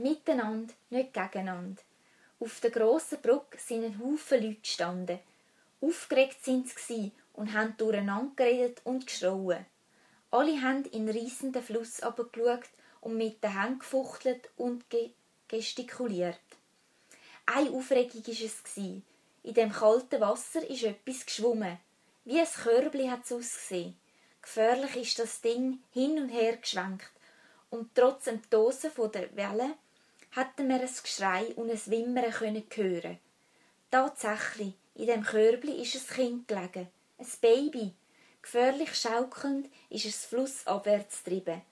Miteinander, nicht gegeneinander. Auf der grossen Brücke sind ein Haufen Leute gestanden. Aufgeregt sind sie und haben durcheinander geredet und geschrauen. Alle haben in den reissenden Fluss abgeschaut und mit den Händen gefuchtelt und ge gestikuliert. Eine Aufregung war es. In dem kalten Wasser ist etwas geschwommen. Wie ein Körbli hat es ausgesehen. Gefährlich ist das Ding hin und her geschwenkt. Und trotz dem Tosen der Wellen hatten wir ein Geschrei und ein Wimmern können hören. Tatsächlich, in dem Körbli ist ein Kind gelegen, ein Baby. Gefährlich schaukelnd ist es flussabwärts getrieben.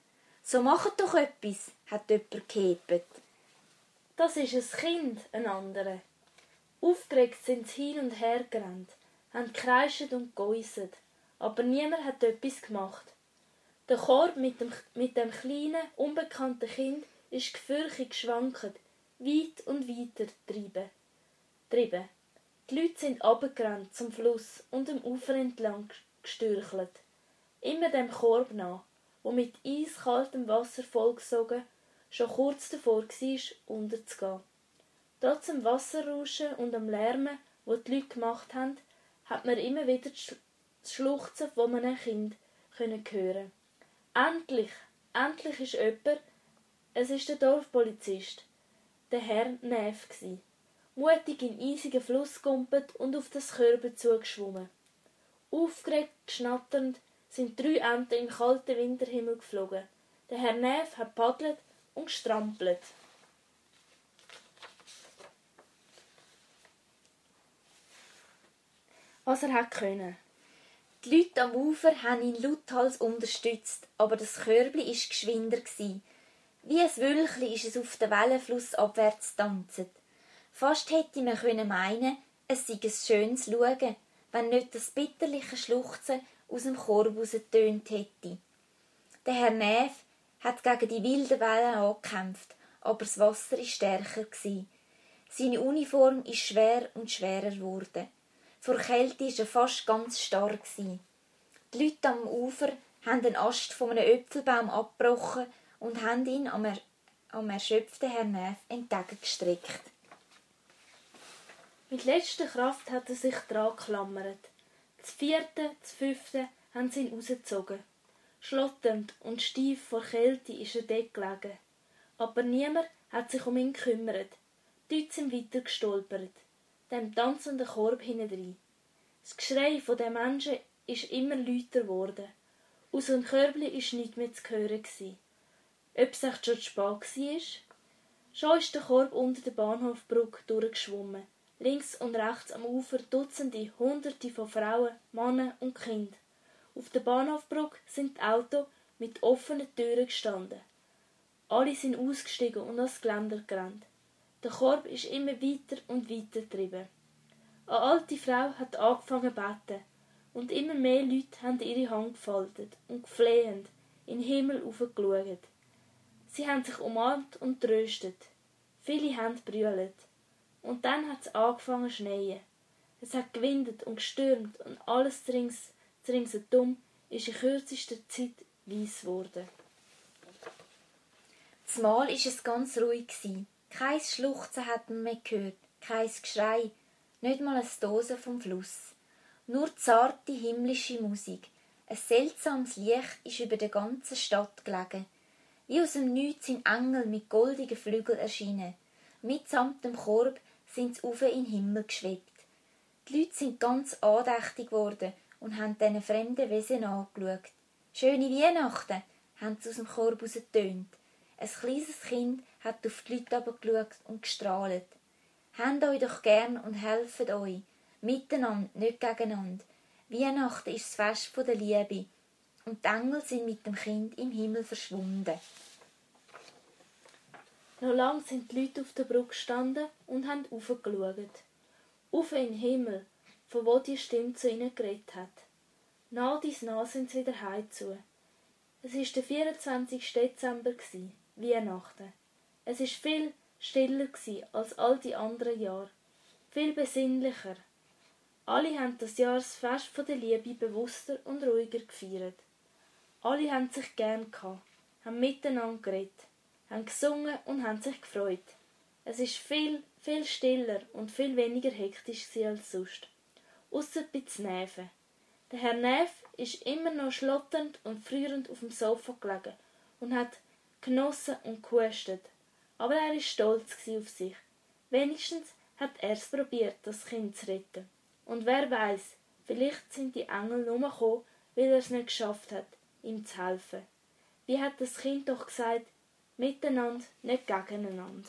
So macht doch etwas, hat jemand gehebt. Das ist ein Kind, ein anderer. Aufgeregt sind sie hin und her gerannt, haben gekreischt und geäusert, aber niemand hat etwas gemacht. Der Korb mit dem, mit dem kleinen, unbekannten Kind ist gefürchtig geschwankt, weit und weiter trieben. trieben. Die Leute sind abgerannt zum Fluss und dem Ufer entlang gestürchelt. Immer dem Korb nach, wo mit eiskaltem Wasser vollgesogen schon kurz davor war, unterzugehen. Trotz dem Wasserrauschen und dem Lärmen, wo die Leute gemacht haben, hat man immer wieder das Schluchzen von einem Kind können hören. Endlich, endlich ist jemand, es ist der Dorfpolizist, der Herr Neff mutig in eisigen Fluss gumpet und auf das Körbe zugeschwommen. Aufgeregt, schnatternd, sind drei Enten im kalten Winterhimmel geflogen. Der Herr Neff hat paddelt und gestrampelt. Was er hat können. Die Leute am Ufer haben ihn lauthals unterstützt, aber das Körbli ist geschwinder gsi. Wie ein Wölchli ist es auf den Wellenfluss abwärts tanzet. Fast hätte man können meinen, es sei ein schönes Schauen, wenn nicht das bitterliche Schluchzen aus dem Korb tönt hätte. Der Herr Neff hat gegen die wilden Wellen angekämpft, aber das Wasser ist stärker. Seine Uniform ist schwer und schwerer geworden. Vor Kälte ist er fast ganz starr. Die Leute am Ufer haben den Ast von einem Äpfelbaum abgebrochen und haben ihn am, er am erschöpften Herrn Neff entgegengestreckt. Mit letzter Kraft hat er sich dran geklammert. Das vierte, das fünfte haben sie ihn rausgezogen. Schlotternd und steif vor Kälte ist er dort gelegen. Aber niemand hat sich um ihn gekümmert. Die sind weiter gestolpert dem tanzenden Korb hinein. Das Geschrei von den Menschen ist immer lauter geworden. Aus dem Körbli ist nichts mehr zu hören. Ob es echt schon zu spät war? Schon ist der Korb unter der Bahnhofbrücke durchgeschwommen. Links und rechts am Ufer Dutzende, Hunderte von Frauen, Männern und Kindern. Auf der Bahnhofbrücke sind die Autos mit offenen Türen gestanden. Alle sind ausgestiegen und ans Geländer gerannt. Der Korb ist immer weiter und weiter getrieben. Eine alte Frau hat angefangen zu beten, und immer mehr Leute haben ihre Hand gefaltet und flehend in den Himmel aufgeschaut. Sie haben sich umarmt und tröstet. Viele haben brüllt. Und dann hat es angefangen zu schneien. Es hat gewindet und gestürmt und alles rings, ringsherum ist in kürzester Zeit weiss geworden. Zumal ist es ganz ruhig gewesen. Kein Schluchzen hat man mehr gehört, kein Geschrei, nicht mal ein Dosen vom Fluss. Nur zarte himmlische Musik. Ein seltsames Licht ist über der ganzen Stadt gelegen. Wie aus dem Nichts sind Engel mit goldigen Flügeln erschienen. Mitsamt dem Korb sind sie auf in den Himmel geschwebt. Die Leute sind ganz andächtig geworden und haben diesen fremden Wesen angeschaut. Schöne Weihnachten, haben sie aus dem Korb rausgetönt. Ein kleines Kind hat auf die Leute geschaut und gestrahlt. Habt euch doch gern und helft euch. Miteinander, nicht gegeneinander. Weihnachten ist das Fest der Liebe. Und die Engel sind mit dem Kind im Himmel verschwunden. Noch lang sind die Leute auf der Brücke gestanden und haben aufgeschaut. Auf in den Himmel, von wo die Stimme zu ihnen geredet hat. Nah dies nah sind sie wieder heim zu. Es war der 24. Dezember, Weihnachten. Es ist viel stiller als all die anderen Jahre, viel besinnlicher. Alle haben das Jahresfest von der Liebe bewusster und ruhiger gefeiert. Alle haben sich gern gehabt, haben miteinander geredet. haben gesungen und haben sich gefreut. Es ist viel, viel stiller und viel weniger hektisch als sonst. Ausser bei Neven. Der Herr Neff ist immer noch schlotternd und frierend auf dem Sofa gelegen und hat genossen und gehustet. Aber er ist stolz auf sich. Wenigstens hat er es probiert, das Kind zu retten. Und wer weiß, vielleicht sind die Engel nur gekommen, weil er es nicht geschafft hat, ihm zu helfen. Wie hat das Kind doch gesagt, miteinander, nicht gegeneinander.